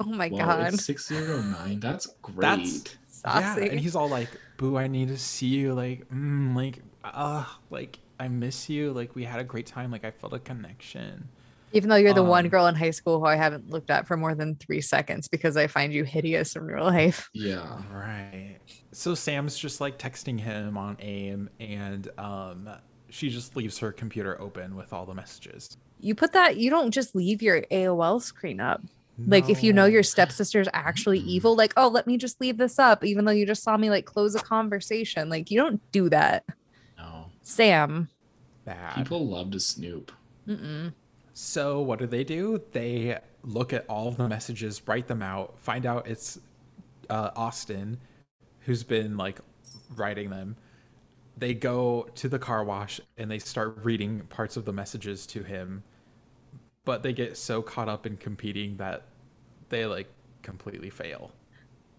Oh my Whoa, god. It's 609. That's great. That's- Yeah, and he's all like, "Boo, I need to see you. Like, mm, like, uh, like I miss you. Like, we had a great time. Like, I felt a connection." Even though you're the one um, girl in high school who I haven't looked at for more than three seconds because I find you hideous in real life. yeah. Right. So Sam's just like texting him on AIM, and um, she just leaves her computer open with all the messages. You put that, you don't just leave your AOL screen up. Like if you know your stepsister's actually evil, like, oh, let me just leave this up, even though you just saw me like close a conversation. Like you don't do that. No. Sam. bad. People love to snoop. Mm-mm. So what do they do? They look at all of the messages, write them out, find out it's uh, Austin who's been like writing them. They go to the car wash and they start reading parts of the messages to him, but they get so caught up in competing that they like completely fail.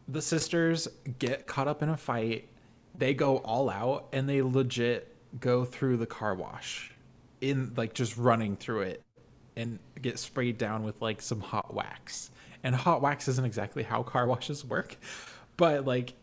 The sisters get caught up in a fight. They go all out and they legit go through the car wash in like just running through it and get sprayed down with like some hot wax. And hot wax isn't exactly how car washes work, but like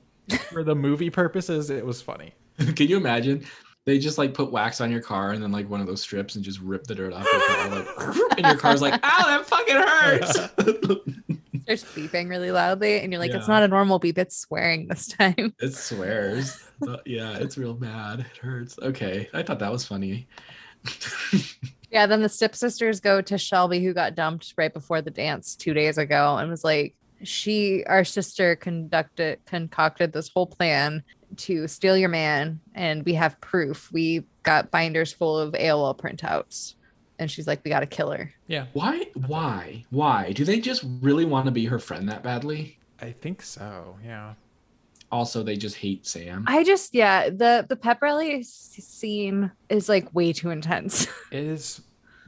for the movie purposes, it was funny. Can you imagine? They just like put wax on your car and then like one of those strips and just rip the dirt off your car. Like, and your car's like, ow, that fucking hurts. They're beeping really loudly, and you're like, it's not a normal beep, it's swearing this time. it swears. Yeah, it's real bad. It hurts. Okay. I thought that was funny. Yeah, then the stepsisters go to Shelby, who got dumped right before the dance two days ago, and was like, she, our sister, conducted concocted this whole plan to steal your man, and we have proof. We got binders full of AOL printouts, and she's like, we got to kill her. Yeah, Why? Why? Why? Do they just really want to be her friend that badly? I think so. Yeah. Also, they just hate Sam. I just, yeah, the the pep rally scene is like way too intense, It is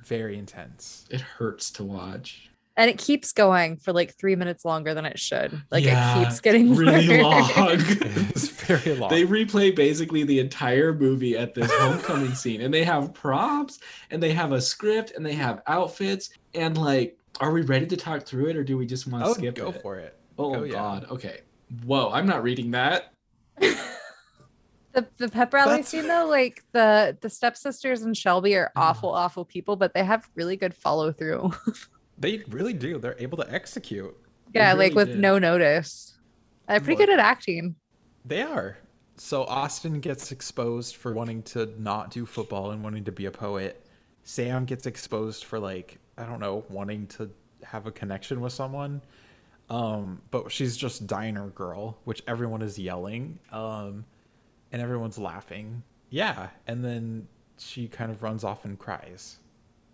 very intense. It hurts to watch. And it keeps going for like three minutes longer than it should. Like Yeah, it keeps getting really worse. long. It is very long. They replay basically the entire movie at this homecoming scene, and they have props, and they have a script, and they have outfits, and like, are we ready to talk through it, or do we just want to oh, skip go it? for it. Oh Go, yeah. God. Okay. Whoa, I'm not reading that. The the pep rally That's- scene though, like the the stepsisters and Shelby are uh-huh. awful, awful people, but they have really good follow through. They really do. They're able to execute. yeah, really like with did. no notice. They're pretty But- good at acting. They are. So Austin gets exposed for wanting to not do football and wanting to be a poet. Sam gets exposed for like I don't know, wanting to have a connection with someone. Um, but she's just diner girl, which everyone is yelling. Um, and everyone's laughing. Yeah, and then she kind of runs off and cries.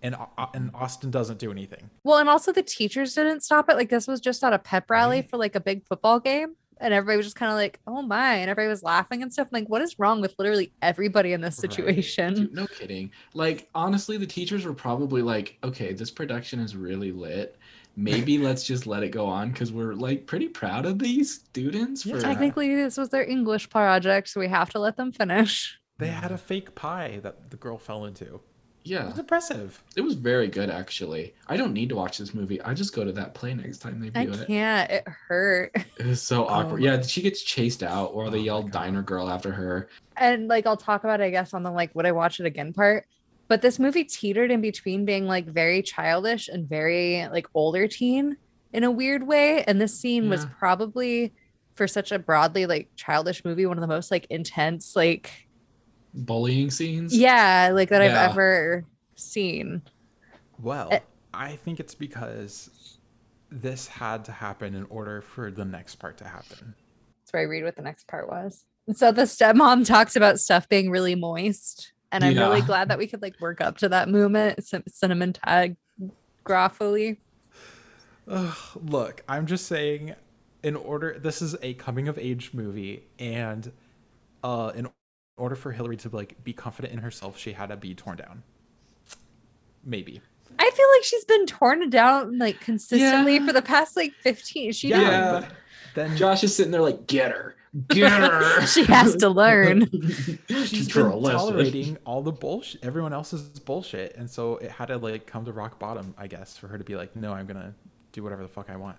And Au- and Austin doesn't do anything. Well, and also the teachers didn't stop it. Like this was just at a pep rally Right. for like a big football game. and everybody was just kind of like, "Oh my!" and everybody was laughing and stuff. I'm like, what is wrong with literally everybody in this Right. situation? Dude, no kidding. Like honestly, the teachers were probably like, "Okay, this production is really lit. Maybe let's just let it go on because we're like pretty proud of these students Yeah. for Technically, this was their English project, so we have to let them finish. They had a fake pie that the girl fell into. It yeah." was impressive. It was very good actually. I don't need to watch this movie. I just go to that play next time they do it. I can't. It hurt. It was so oh awkward. my- yeah, she gets chased out, or they Oh yell "Diner Girl" after her. and like I'll talk about it, I guess, on the like would I watch it again part. But this movie teetered in between being like very childish and very like older teen in a weird way. And this scene was probably for such a broadly like childish movie, one of the most like intense, like Bullying scenes. yeah, like that Yeah. I've ever seen. Well, Eh. I think it's because this had to happen in order for the next part to happen. That's where I read what the next part was. So the stepmom talks about stuff being really moist. And I'm really glad that we could like work up to that movement cin- cinematographically. Ugh, look, I'm just saying, in order, this is a coming of age movie, and uh, in order for Hilary to like be confident in herself, she had to be torn down. Maybe. I feel like she's been torn down like consistently Yeah. for the past like 15. She Yeah, Yeah. but then Josh is sitting there like, "Get her, get her." She has to learn. she's Teach been tolerating all the bullshit, everyone else's bullshit, and so it had to like come to rock bottom, I guess, for her to be like, no, I'm gonna do whatever the fuck I want.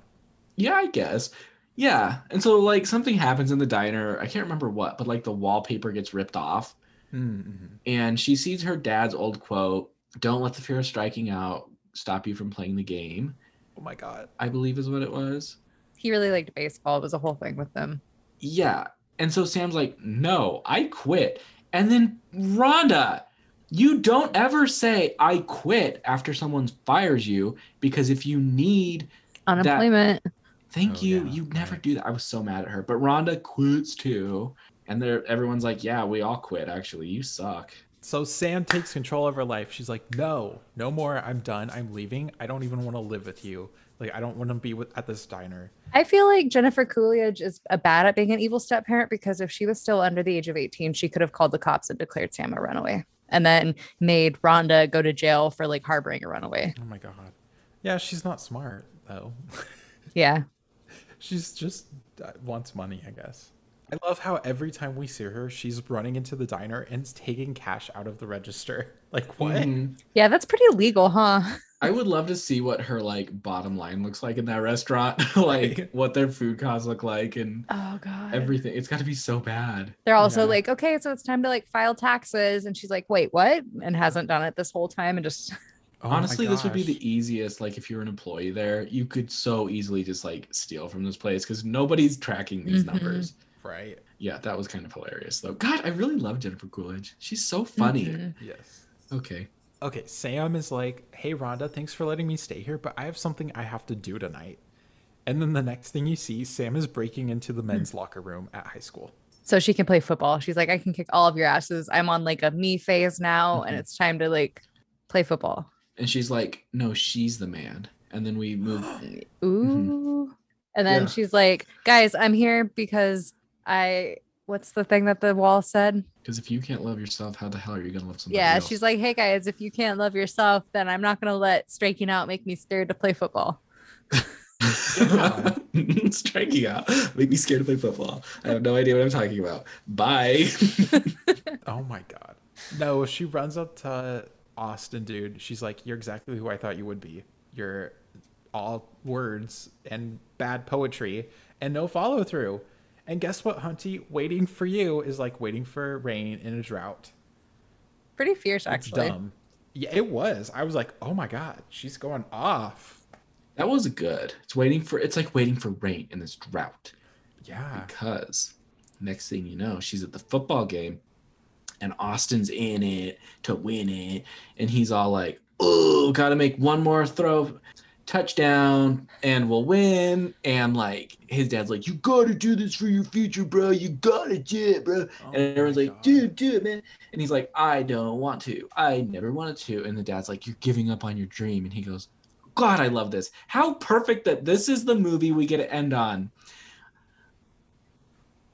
Yeah, I guess. Yeah. And so like something happens in the diner. I can't remember what, but like the wallpaper gets ripped off Mm-hmm. and she sees her dad's old quote, "Don't let the fear of striking out stop you from playing the game." Oh my god. I believe is what it was. he really liked baseball. It was a whole thing with them. Yeah. And so Sam's like, "No, I quit." And then Rhonda, you don't ever say I quit after someone fires you because if you need Unemployment. Thank Oh, you. yeah, you never right. do that. I was so mad at her. But Rhonda quits too. And they're everyone's like, Yeah, we all quit, actually. You suck. So Sam takes control of her life. She's like, no, no more. I'm done. I'm leaving. I don't even want to live with you. Like, I don't want to be with, at this diner. I feel like Jennifer Coolidge is a bad at being an evil step parent because if she was still under the age of 18, she could have called the cops and declared Sam a runaway and then made Rhonda go to jail for like harboring a runaway. Oh my god. Yeah, she's not smart though. Yeah. She's just uh, wants money, I guess. I love how every time we see her, she's running into the diner and taking cash out of the register. Like what? Mhm. Yeah, that's pretty illegal, huh? I would love to see what her like bottom line looks like in that restaurant. like what their food costs look like and Oh god. everything. It's gotta be so bad. They're also Yeah. like, okay, so it's time to like file taxes. And she's like, wait, what? And hasn't done it this whole time and just Oh Honestly, this would be the easiest. Like if you're an employee there, you could so easily just like steal from this place because nobody's tracking these Mhm. numbers. right. Yeah, that was kind of hilarious though. God, I really love Jennifer Coolidge. She's so funny. Mhm. Yes. Okay. Okay, Sam is like, "Hey Rhonda, thanks for letting me stay here, but I have something I have to do tonight." And then the next thing you see, Sam is breaking into the men's locker room at high school. so she can play football. She's like, I can kick all of your asses. I'm on like a me phase now, and Mhm. it's time to like play football. And she's like, no, she's the man. And then we move. Ooh. And then Yeah. she's like, guys, I'm here because I what's the thing that the wall said? Because if you can't love yourself, how the hell are you gonna love somebody Yeah, else? she's like, hey guys, if you can't love yourself, then I'm not gonna let striking out make me scared to play football. striking out, make me scared to play football. I have no idea what I'm talking about. Bye. Oh my god. No, she runs up to Austin, dude. She's like, You're exactly who I thought you would be. You're all words and bad poetry and no follow through. And guess what, Hunty? Waiting for you is like waiting for rain in a drought. Pretty fierce, It's actually. dumb. Yeah, it was. I was like, oh my god, she's going off. that was good. It's waiting for. It's like waiting for rain in this drought. Yeah. because next thing you know, she's at the football game and Austin's in it to win it. And he's all like, oh, got to make one more throw, touchdown, and we'll win. And like, his dad's like, you got to do this for your future, bro. You got to do it, bro. Oh and everyone's like, God. dude, do it, man. And he's like, I don't want to. I never wanted to. And the dad's like, you're giving up on your dream. And he goes, God, I love this. How perfect that this is the movie we get to end on.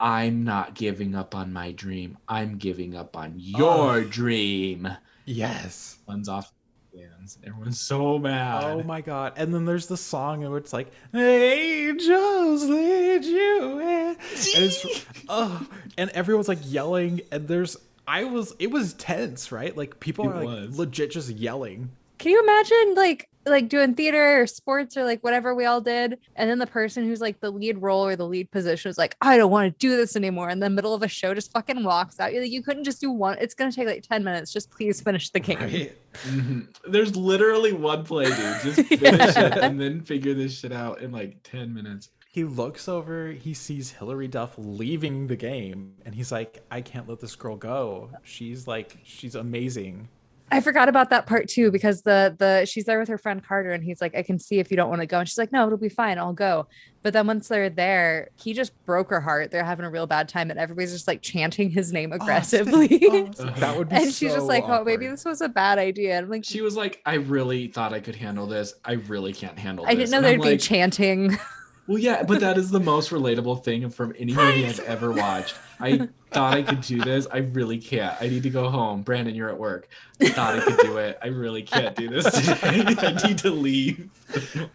I'm not giving up on my dream. I'm giving up on your Oh. dream. Yes. Runs off hands. Everyone's so mad. Oh my god. And then there's the song where it's like, Angels lead you in. And it's oh, and everyone's like yelling, and there's I was it was tense, right? Like people It are like was. legit just yelling. Can you imagine like like doing theater or sports or like whatever we all did, and then the person who's like the lead role or the lead position is like, I don't want to do this anymore, in the middle of a show just fucking walks out. You're like, you couldn't just do one. It's gonna take like ten minutes. Just please finish the game. Right? Mhm. There's literally one play, dude. Just finish it and then figure this shit out in like 10 minutes. He looks over, he sees Hilary Duff leaving the game, and he's like, I can't let this girl go. She's like, she's amazing. I forgot about that part too because the the she's there with her friend Carter and he's like, I can see if you don't want to go. And she's like, No, it'll be fine, I'll go. But then once they're there, he just broke her heart. They're having a real bad time, and everybody's just like chanting his name aggressively. Oh, that would be and she's just so like, Oh, maybe this was a bad idea. And I'm like, She was like, I really thought I could handle this. I really can't handle I this. didn't know And I'm there'd be like, chanting. Well, yeah, but that is the most relatable thing from any movie I've ever watched. I thought I could do this. I really can't. I need to go home. Brandon, you're at work. I thought I could do it. I really can't do this today. I need to leave.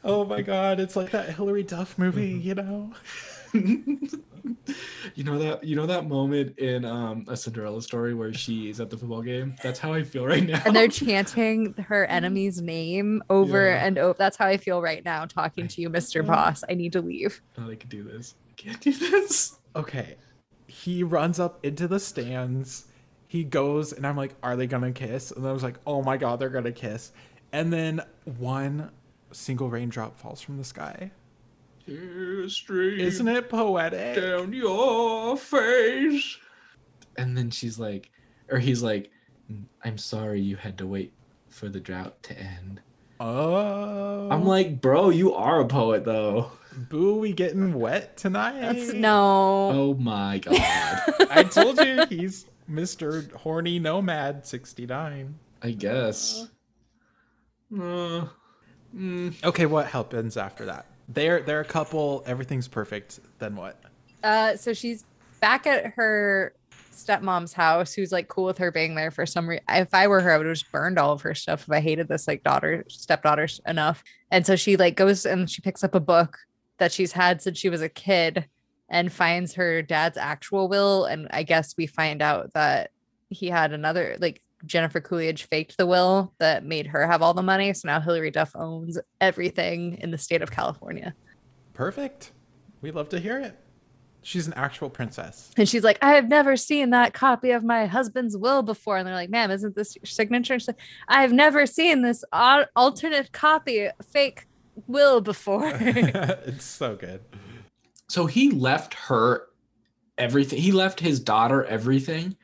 Oh my god, it's like that Hilary Duff movie, you know? you know that you know that moment in um, a Cinderella story where she's at the football game. That's how I feel right now. and they're chanting her enemy's name over Yeah. and over. That's how I feel right now talking to you, Mr. Boss. I need to leave. thought I could do this. I can't do this. Okay. He runs up into the stands. He goes, and I'm like, are they gonna kiss? And I was like, oh my god, they're gonna kiss. And then one single raindrop falls from the sky. History Isn't it poetic? down your face. And then she's like, or he's like, I'm sorry you had to wait for the drought to end. Oh. I'm like, bro, you are a poet though. boo, we getting wet tonight? That's no. Oh my god. I told you he's Mr. Horny Nomad 69. I guess. Uh, mm, Okay, what happens after that? They're they're a couple, everything's perfect. Then what? Uh, so she's back at her stepmom's house, who's like cool with her being there for some reason. If I were her, I would have just burned all of her stuff if I hated this like daughter, stepdaughter enough. And so she like goes and she picks up a book that she's had since she was a kid and finds her dad's actual will. And I guess we find out that he had another like Jennifer Coolidge faked the will that made her have all the money. So now Hilary Duff owns everything in the state of California. Perfect. We love to hear it. She's an actual princess. And she's like, I have never seen that copy of my husband's will before. And they're like, ma'am, isn't this your signature? And she's like, I've never seen this alternate copy, fake will before. it's so good. so he left her everything. He left his daughter everything,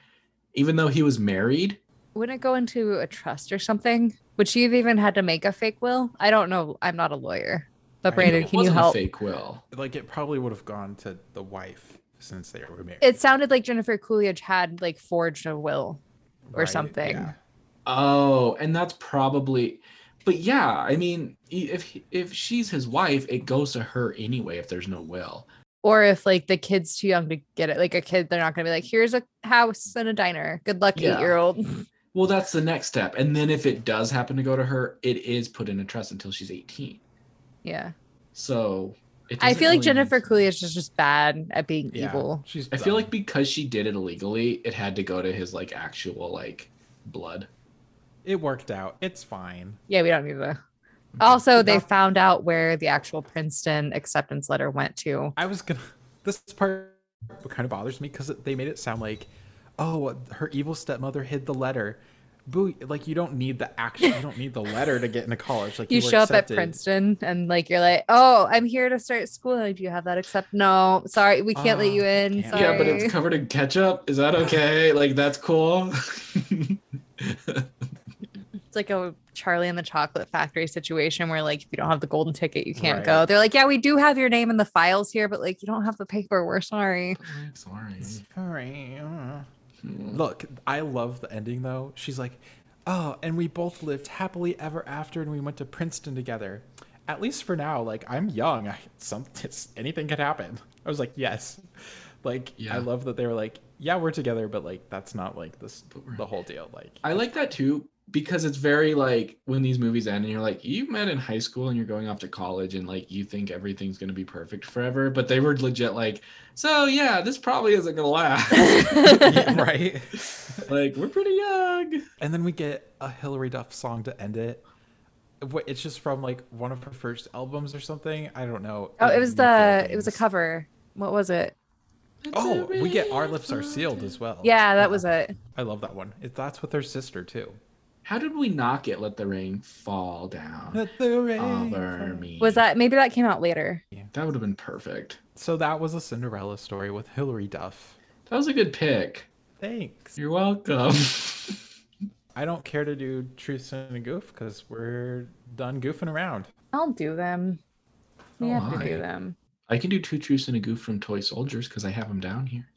even though he was married. Wouldn't it go into a trust or something? Would she have even had to make a fake will? I don't know. I'm not a lawyer. But I Brandon, It can you wasn't a help? fake will. Like it probably would have gone to the wife since they were married. It sounded like Jennifer Coolidge had like forged a will. or Right, something. yeah. Oh, and that's probably. But yeah, I mean, if if she's his wife, it goes to her anyway. If there's no will. Or if like the kid's too young to get it, like a kid, they're not gonna be like, here's a house and a diner. Good luck, Yeah. eight year old. Well, that's the next step. And then if it does happen to go to her, it is put in a trust until she's 18. Yeah. So it I feel like really Jennifer make sense. Coolidge is just bad at being Yeah, evil. She's I feel like because she did it illegally, it had to go to his like actual like blood. it worked out. It's fine. Yeah, we don't need to. Mm-hmm. Also, they Not- found out where the actual Princeton acceptance letter went to. I was gonna. This part kind of bothers me because they made it sound like, oh, her evil stepmother hid the letter. Boo! Like you don't need the action. You don't need the letter to get into college. Like You were show up at. Princeton and like you're like, oh, I'm here to start school. Like, do you have that Except No, sorry, we can't let Oh, you in. Sorry. Yeah, but it's covered in ketchup. Is that okay? like that's cool. It's like a Charlie and the Chocolate Factory situation where like if you don't have the golden ticket, you can't Right. go. They're like, yeah, we do have your name in the files here, but like you don't have the paper. We're sorry. Sorry. Sorry. Hmm. Look, I love the ending though. She's like, oh, and we both lived happily ever after, and we went to Princeton together. At least for now, like I'm young. I, some anything could happen. I was like, yes. Like Yeah. I love that they were like, yeah, we're together, but like that's not like this the whole deal. Like I like that too because it's very like when these movies end and you're like you met in high school and you're going off to college and like you think everything's going to be perfect forever but they were legit like so yeah this probably isn't going to last Yeah, right. like we're pretty young And then we get a Hilary Duff song to end it. Wh- It's just from like one of her first albums or something. I don't know. Oh, it was the it was a cover. What was it? Oh, we get Our Lips Are Sealed as well. Yeah, that was it. I love that one. It, that's with her sister too. How did we not get let the rain fall down Let the rain over fall. me Was that maybe that came out later? that would have been perfect So that was a Cinderella story with Hilary Duff. that was a good pick Thanks. you're welcome I don't care to do truth and a goof because we're done goofing around. I'll do them. We Oh, have to do them. i can do two truths and a goof from toy soldiers because i have them down here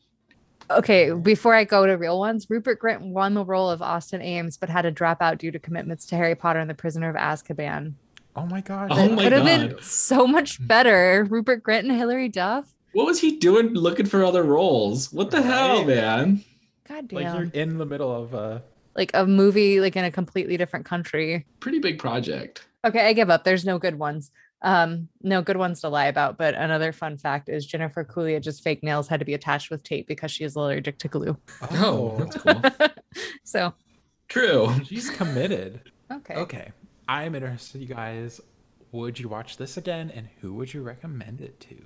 Okay, before I go to real ones, Rupert Grint won the role of Austin Ames, but had to drop out due to commitments to Harry Potter and the Prisoner of Azkaban. Oh my god. Oh It my could have been so much hmm. better. Rupert Grint and Hilary Duff. what was he doing looking for other roles what the hell man God damn! like you're in the middle of a like a movie like in a completely different country. pretty big project Okay, I give up. There's no good ones. Um, no good ones to lie about. But another fun fact is Jennifer Coolidge's fake nails had to be attached with tape because she is allergic to glue. Oh, that's cool. so True. she's committed. okay. Okay. I'm interested, you guys. Would you watch this again and who would you recommend it to?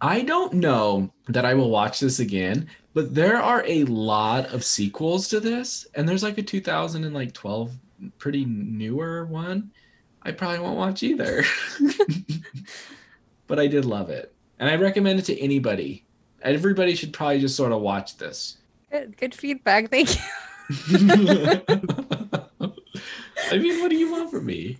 I don't know that I will watch this again, but there are a lot of sequels to this, and there's like a 2012 pretty newer one. I probably won't watch either. but I did love it. And I recommend it to anybody. Everybody should probably just sort of watch this. Good, good feedback. Thank you. I mean, what do you want from me?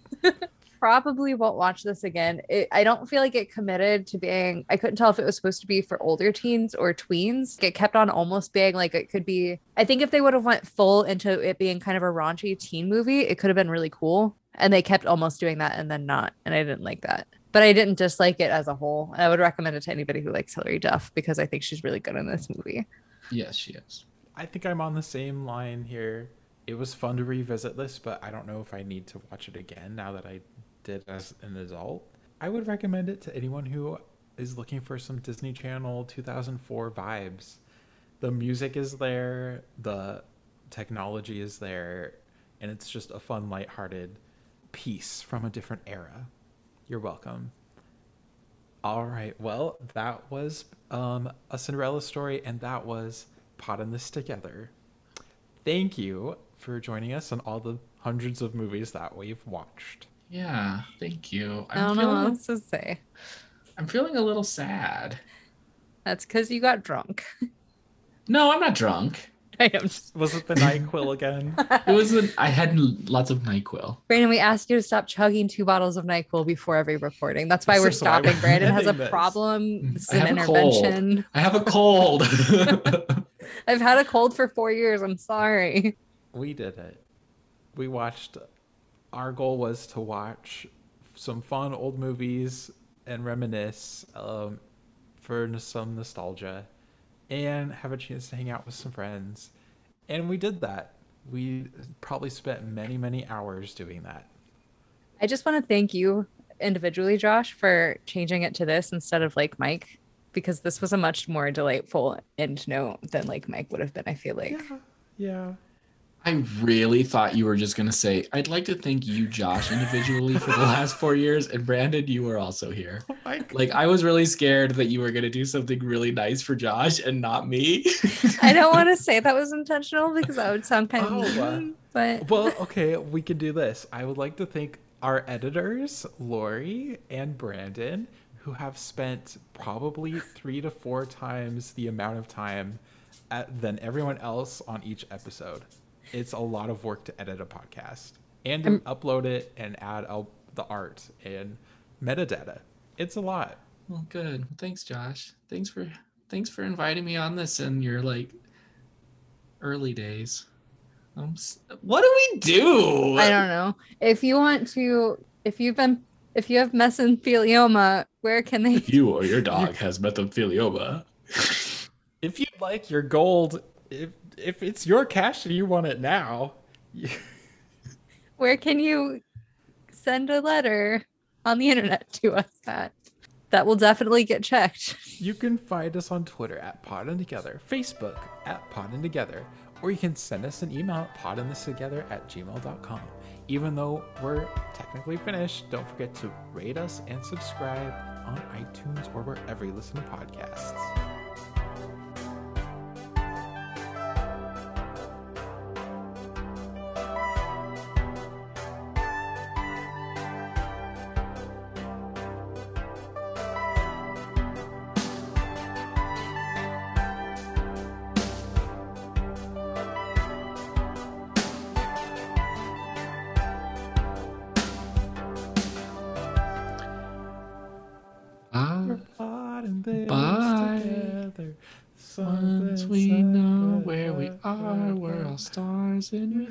Probably won't watch this again. It, I don't feel like it committed to being. I couldn't tell if it was supposed to be for older teens or tweens. It kept on almost being like it could be. I think if they would have went full into it being kind of a raunchy teen movie, it could have been really cool. And they kept almost doing that and then not, and I didn't like that. But I didn't dislike it as a whole. I would recommend it to anybody who likes Hilary Duff because I think she's really good in this movie. Yes, she is. I think I'm on the same line here. It was fun to revisit this, but I don't know if I need to watch it again now that I did as an adult. I would recommend it to anyone who is looking for some Disney Channel 2004 vibes. The music is there, the technology is there, and it's just a fun, lighthearted piece from a different era. You're welcome. All right. Well, that was um, a Cinderella story, and that was Pod in This Together. Thank you for joining us on all the hundreds of movies that we've watched. Yeah, thank you. I don't I'm know what else to say. I'm feeling a little sad. That's because you got drunk. No, I'm not drunk. I am. Was it the NyQuil again? It wasn't. I had lots of Nyquil. Brandon, we asked you to stop chugging two bottles of NyQuil before every recording. That's why we're This is why stopping. we're Brandon has a this. problem. This is an have cold. intervention. I have a cold. I've had a cold for four years. I'm sorry. we did it. We watched. Our goal was to watch some fun old movies and reminisce um, for some nostalgia and have a chance to hang out with some friends. And we did that. We probably spent many, many hours doing that. I just want to thank you individually, Josh, for changing it to this instead of like Mike, because this was a much more delightful end note than like Mike would have been. I feel like. Yeah. I really thought you were just gonna say, "I'd like to thank you, Josh, individually for the last four years, and Brandon, you were also here." Like I was really scared that you were gonna do something really nice for Josh and not me. I don't want to say that was intentional because that would sound kind of Oh, uh, mean, but Well, okay, we can do this. I would like to thank our editors, Lori and Brandon, who have spent probably three to four times the amount of time at, than everyone else on each episode. It's a lot of work to edit a podcast and to upload it and add out the art and metadata. It's a lot. well, good. Thanks, Josh. Thanks for thanks for inviting me on this in your like early days. Um, what do we do? I don't know. If you want to, if you've been, if you have mesothelioma, where can they? You or your dog has mesothelioma. If you'd like your gold. If if it's your cash and you want it now, you, Where can you send a letter on the internet to us at? That will definitely get checked. you can find us on Twitter at Pod and Together, Facebook at Pod and Together, or you can send us an email at podandthistogether at gmail.com. Even though we're technically finished, don't forget to rate us and subscribe on iTunes or wherever you listen to podcasts.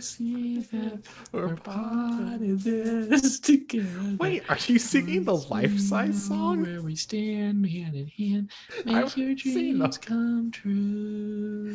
See that we're part of this together. Wait, are you singing the life size song? Where we stand hand in hand, make I've your dreams come true.